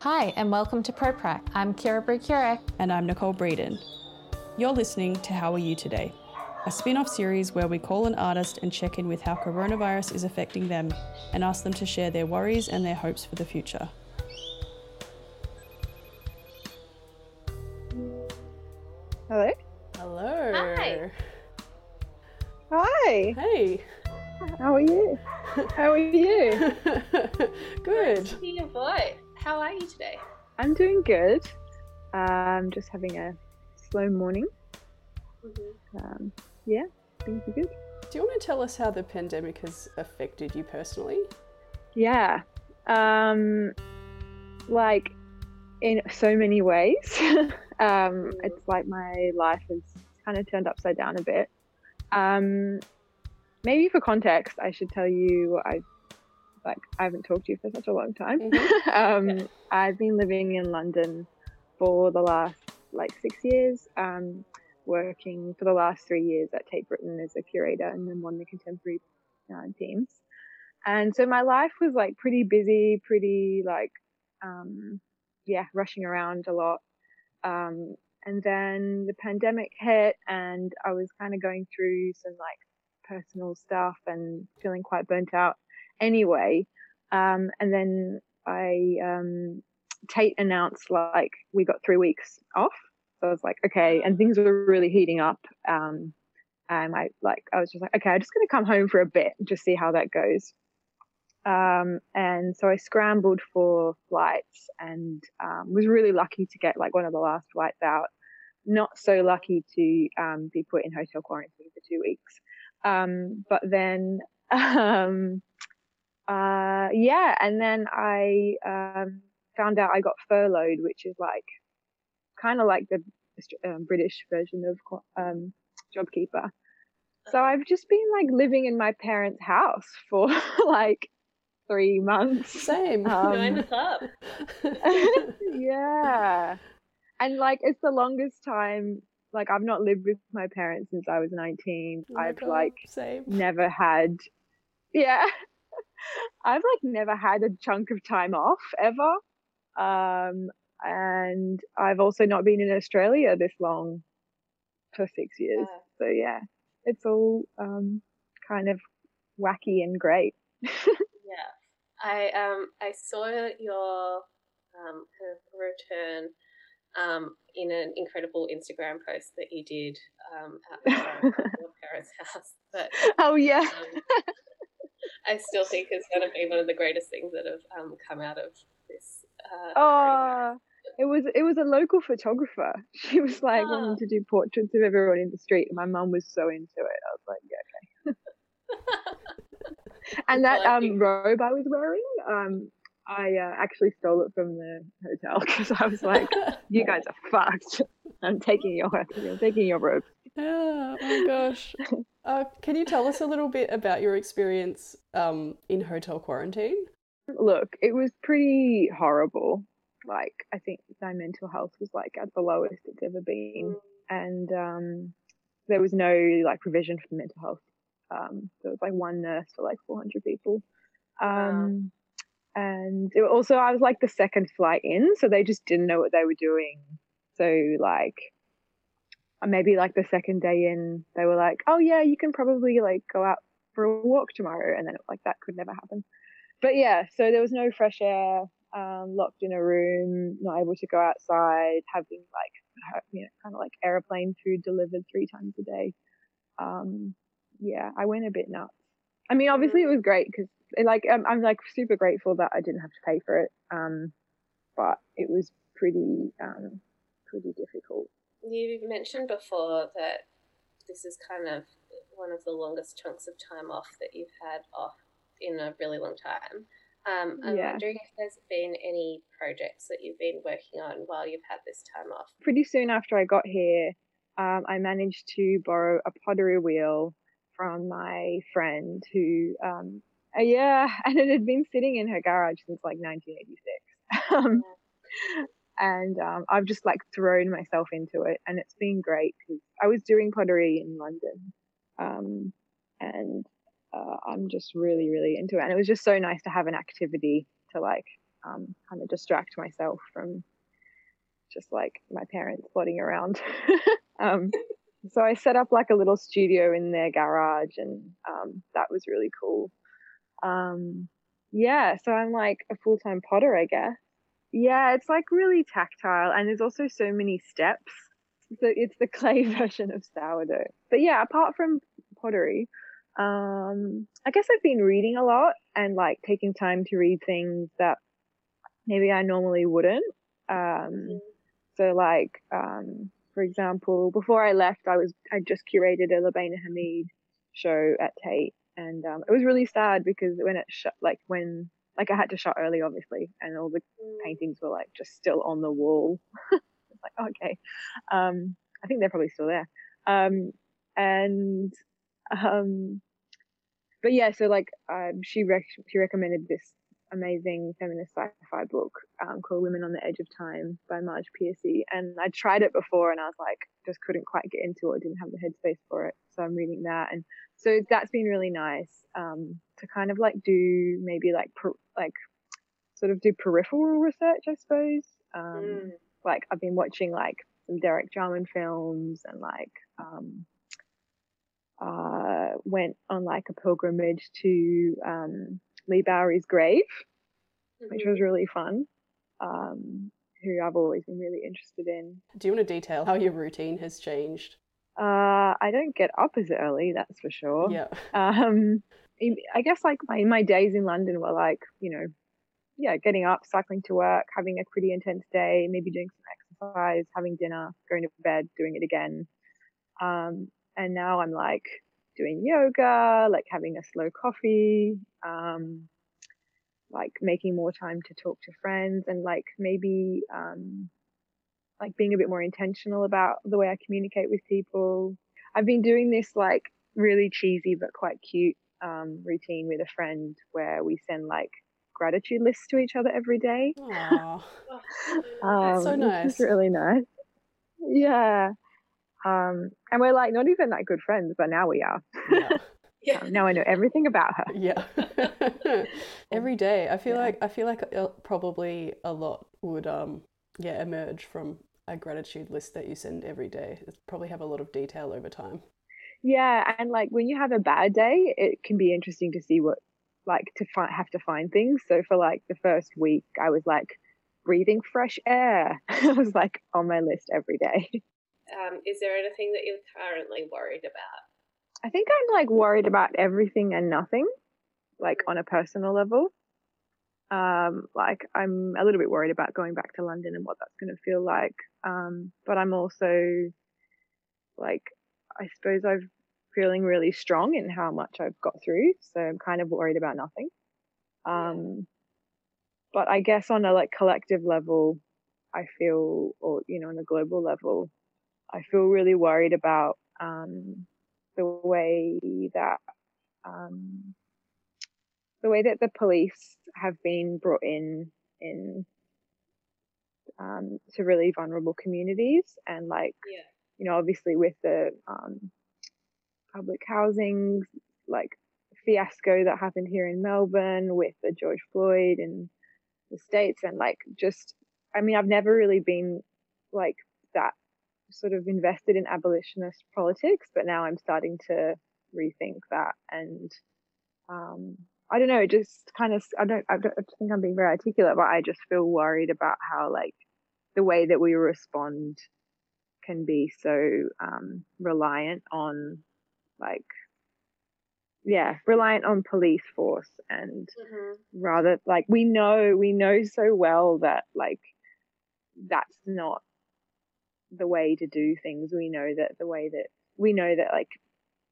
Hi, and welcome to ProPrac. I'm Kira Burek. And I'm Nicole Breeden. You're listening to How Are You Today, a spin off series where we call an artist and check in with how coronavirus is affecting them and ask them to share their worries and their hopes for the future. Hello. Hello. Hi. Hi. Hey. How are you? How are you? Good. To hear your voice. How are you today? I'm doing good. Um, just having a slow morning. Um, yeah, things are good. Do you want to tell us how the pandemic has affected you personally? Yeah. Um, like in so many ways. um, it's like my life has kind of turned upside down a bit. Um, maybe for context, I should tell you I like I haven't talked to you for such a long time. Mhm. um, Yeah. I've been living in London for the last like six years. Um, working for the last three years at Tate Britain as a curator and then one of the contemporary uh, teams. And so my life was like pretty busy, pretty like, um, yeah, rushing around a lot. Um, and then the pandemic hit and I was kind of going through some like personal stuff and feeling quite burnt out anyway. Um, and then I, um, Tate announced like we got three weeks off. So I was like, okay. And things were really heating up. Um, and I like, I was just like, okay, I'm just going to come home for a bit and just see how that goes. Um, and so I scrambled for flights and um, was really lucky to get like one of the last flights out. Not so lucky to um, be put in hotel quarantine for two weeks. Um, but then, um, uh, yeah, and then I um, found out I got furloughed, which is like kind of like the um, British version of co- um, JobKeeper. So I've just been like living in my parents' house for like three months. Same. Join Um, the club. yeah. And like it's the longest time like I've not lived with my parents since I was 19. Oh I've God, like same. never had yeah. I've like never had a chunk of time off ever. Um and I've also not been in Australia this long for 6 years. Wow. So yeah, it's all um kind of wacky and great. Yeah, I um I saw your um kind of return um in an incredible Instagram post that you did um at your parents' house. But oh yeah. um, I still think it's going to be one of the greatest things that have um come out of this. Uh, Oh, it was it was a local photographer. She was like Ah. wanting to do portraits of everyone in the street, and my mum was so into it. I was like, yeah, okay. And that um robe I was wearing, um, I uh, actually stole it from the hotel because I was like, you guys are fucked. I'm taking your I'm taking your robe. Yeah, oh my gosh. Uh, can you tell us a little bit about your experience um, in hotel quarantine? Look, it was pretty horrible. Like I think my mental health was like at the lowest it's ever been. and um, there was no like provision for mental health. Um, there was like one nurse for like 400 people. Um, And it also, I was like the second flight in, so they just didn't know what they were doing. So like, maybe like the second day in, they were like, "Oh yeah, you can probably like go out for a walk tomorrow," and then like that could never happen. But yeah, so there was no fresh air. Um, locked in a room, not able to go outside, having like you know, kind of like airplane food delivered three times a day. Um, yeah, I went a bit nuts. I mean, obviously it was great because like I'm, I'm like super grateful that I didn't have to pay for it. Um, but it was pretty um, pretty difficult. You mentioned before that this is kind of one of the longest chunks of time off that you've had off in a really long time. Um, I'm Yeah. wondering if there's been any projects that you've been working on while you've had this time off. Pretty soon after I got here, um, I managed to borrow a pottery wheel from my friend who, um, uh, yeah, and it had been sitting in her garage since like 1986. um, and um, I've just like thrown myself into it, and it's been great because I was doing pottery in London, um, and uh, I'm just really, really into it. And it was just so nice to have an activity to like um, kind of distract myself from just like my parents plodding around. um, so I set up like a little studio in their garage, and um, that was really cool. Um, yeah, so I'm like a full time potter, I guess. Yeah, it's like really tactile, and there's also so many steps. So it's the clay version of sourdough. But yeah, apart from pottery, um, I guess I've been reading a lot and like taking time to read things that maybe I normally wouldn't. Um, mm. so like, um, for example, before I left, I was I just curated a Lubaina Himid show at Tate, and um, it was really sad because when it shut, like when like I had to shut early, obviously, and all the mm. paintings were like just still on the wall. it's like okay, um, I think they're probably still there. Um, and um, but yeah, so like um, she rec- she recommended this amazing feminist sci-fi book um, called Women on the Edge of Time by Marge Piercy. And I tried it before and I was like, just couldn't quite get into it. Didn't have the headspace for it. So I'm reading that. And so that's been really nice um, to kind of like do maybe like, per, like sort of do peripheral research, I suppose. Um, mm. Like I've been watching like some Derek Jarman films and like, um, uh, went on like a pilgrimage to um, Leigh Bowery's grave, mm-hmm. which was really fun. Um, who I've always been really interested in. Do you want to detail how your routine has changed? Uh, I don't get up as early, that's for sure. Yeah. Um, I guess like my my days in London were like you know, yeah, getting up, cycling to work, having a pretty intense day, maybe doing some exercise, having dinner, going to bed, doing it again. Um, and now I'm like doing yoga, like having a slow coffee, um, like making more time to talk to friends and like maybe um, like being a bit more intentional about the way I communicate with people. I've been doing this like really cheesy but quite cute um, routine with a friend where we send like gratitude lists to each other every day. Aww. um, so nice. It's really nice. Yeah. Um, and we're like not even that good friends, but now we are. Yeah. yeah. Um, now I know everything about her. Yeah. Every day, I feel yeah. like I feel like uh, probably a lot would um yeah emerge from a gratitude list that you send every day. It probably have a lot of detail over time. Yeah, and like when you have a bad day, it can be interesting to see what like to find have to find things. So for like the first week, I was like breathing fresh air. I was like on my list every day. Um, is there anything that you're currently worried about? I think I'm like worried about everything and nothing, like on a personal level. Um, like I'm a little bit worried about going back to London and what that's going to feel like. Um, but I'm also like, I suppose I'm feeling really strong in how much I've got through. So I'm kind of worried about nothing. Um, but I guess on a like collective level, I feel, or, you know, on a global level, I feel really worried about um, the way that um, the way that the police have been brought in in um, to really vulnerable communities and like yeah. you know obviously with the um, public housing like fiasco that happened here in Melbourne with the George Floyd and the states and like just I mean I've never really been like that sort of invested in abolitionist politics, but now I'm starting to rethink that. And um, I don't know, just kind of, I don't, I don't think I'm being very articulate, but I just feel worried about how like the way that we respond can be so um, reliant on like yeah reliant on police force and mm-hmm. rather like we know we know so well that like that's not the way to do things. We know that the way that we know that like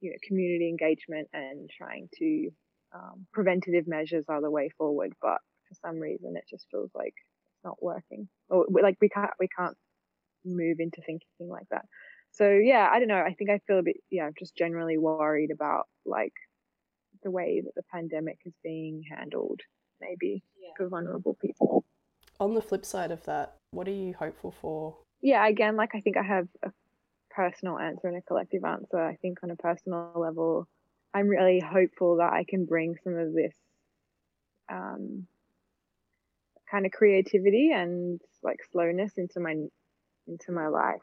you know community engagement and trying to um, preventative measures are the way forward, but for some reason it just feels like it's not working, or like we can't we can't move into thinking like that. So yeah, I don't know. I think I feel a bit yeah, just generally worried about like the way that the pandemic is being handled, maybe yeah. for vulnerable people. On the flip side of that, what are you hopeful for yeah, again, like I think I have a personal answer and a collective answer. I think on a personal level, I'm really hopeful that I can bring some of this um, kind of creativity and like slowness into my into my life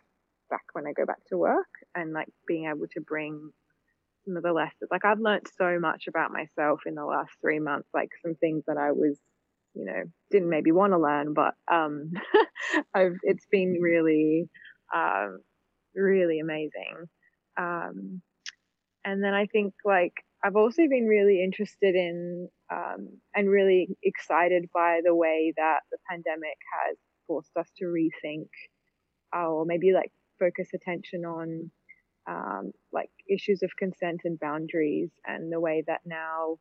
back when I go back to work and like being able to bring some of the lessons. Like I've learned so much about myself in the last three months, like some things that I was, you know, didn't maybe want to learn, but um, I've it's been really, um, really amazing. Um, and then I think like I've also been really interested in um, and really excited by the way that the pandemic has forced us to rethink, uh, or maybe like focus attention on um, like issues of consent and boundaries and the way that now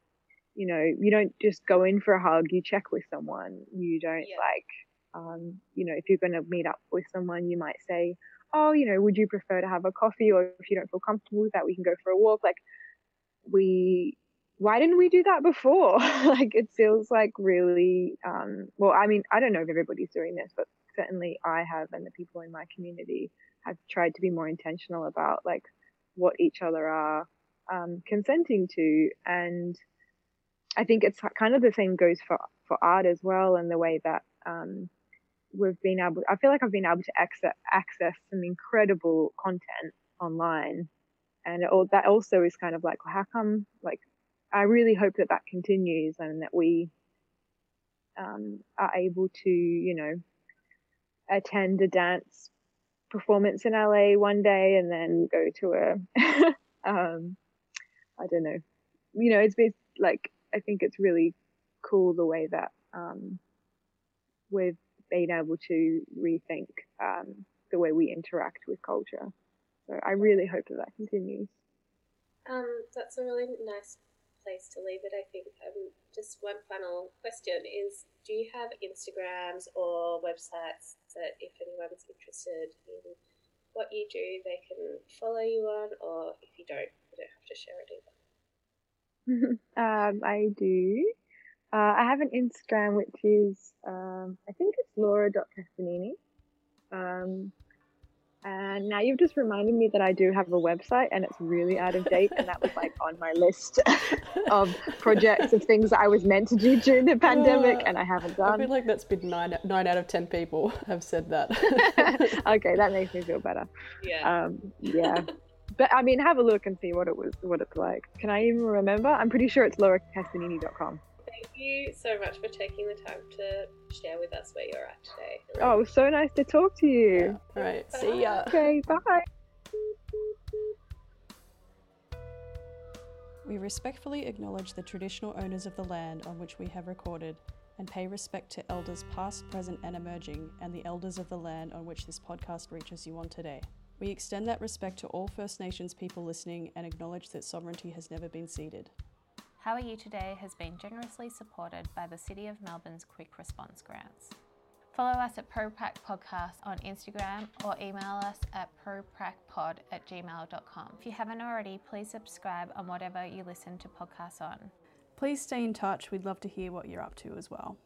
you know you don't just go in for a hug you check with someone. You don't yeah. like um, you know if you're going to meet up with someone you might say oh you know would you prefer to have a coffee? Or if you don't feel comfortable with that we can go for a walk. Like we why didn't we do that before? Like it feels like really um, well i mean i don't know if everybody's doing this but certainly i have and the people in my community have tried to be more intentional about like what each other are um, consenting to. And i think it's kind of the same goes for for art as well and the way that um, we've been able i feel like i've been able to access access some incredible content online and it, that also is kind of like well, how come like i really hope that that continues and that we um, are able to you know attend a dance performance in LA one day and then go to a um I don't know. You know, it's been like I think it's really cool the way that um we've been able to rethink um the way we interact with culture. So I really hope that that continues. Um, that's a really nice place to leave it, I think. Um, just one final question is Do you have Instagrams or websites that if anyone's interested in what you do, they can follow you on, or if you don't, you don't have to share it either? um, I do. Uh, I have an Instagram which is, um, I think it's laura.castagnini. Um, and now you've just reminded me that I do have a website and it's really out of date. And that was like on my list of projects of things that I was meant to do during the pandemic uh, and I haven't done. I feel like that's been nine, nine out of 10 people have said that. okay, that makes me feel better. Yeah. Um, yeah. But I mean, have a look and see what it was, what it's like. Can I even remember? I'm pretty sure it's lauracastagnini.com thank you so much for taking the time to share with us where you're at today. Oh, so nice to talk to you. Yeah. All right, see ya. Okay, bye. We respectfully acknowledge the traditional owners of the land on which we have recorded and pay respect to elders past, present, and emerging, and the elders of the land on which this podcast reaches you on today. We extend that respect to all First Nations people listening and acknowledge that sovereignty has never been ceded. How Are You Today has been generously supported by the City of Melbourne's Quick Response Grants. Follow us at ProPrac Podcast on Instagram or email us at propracpod at gmail.com. If you haven't already, please subscribe on whatever you listen to podcasts on. Please stay in touch. We'd love to hear what you're up to as well.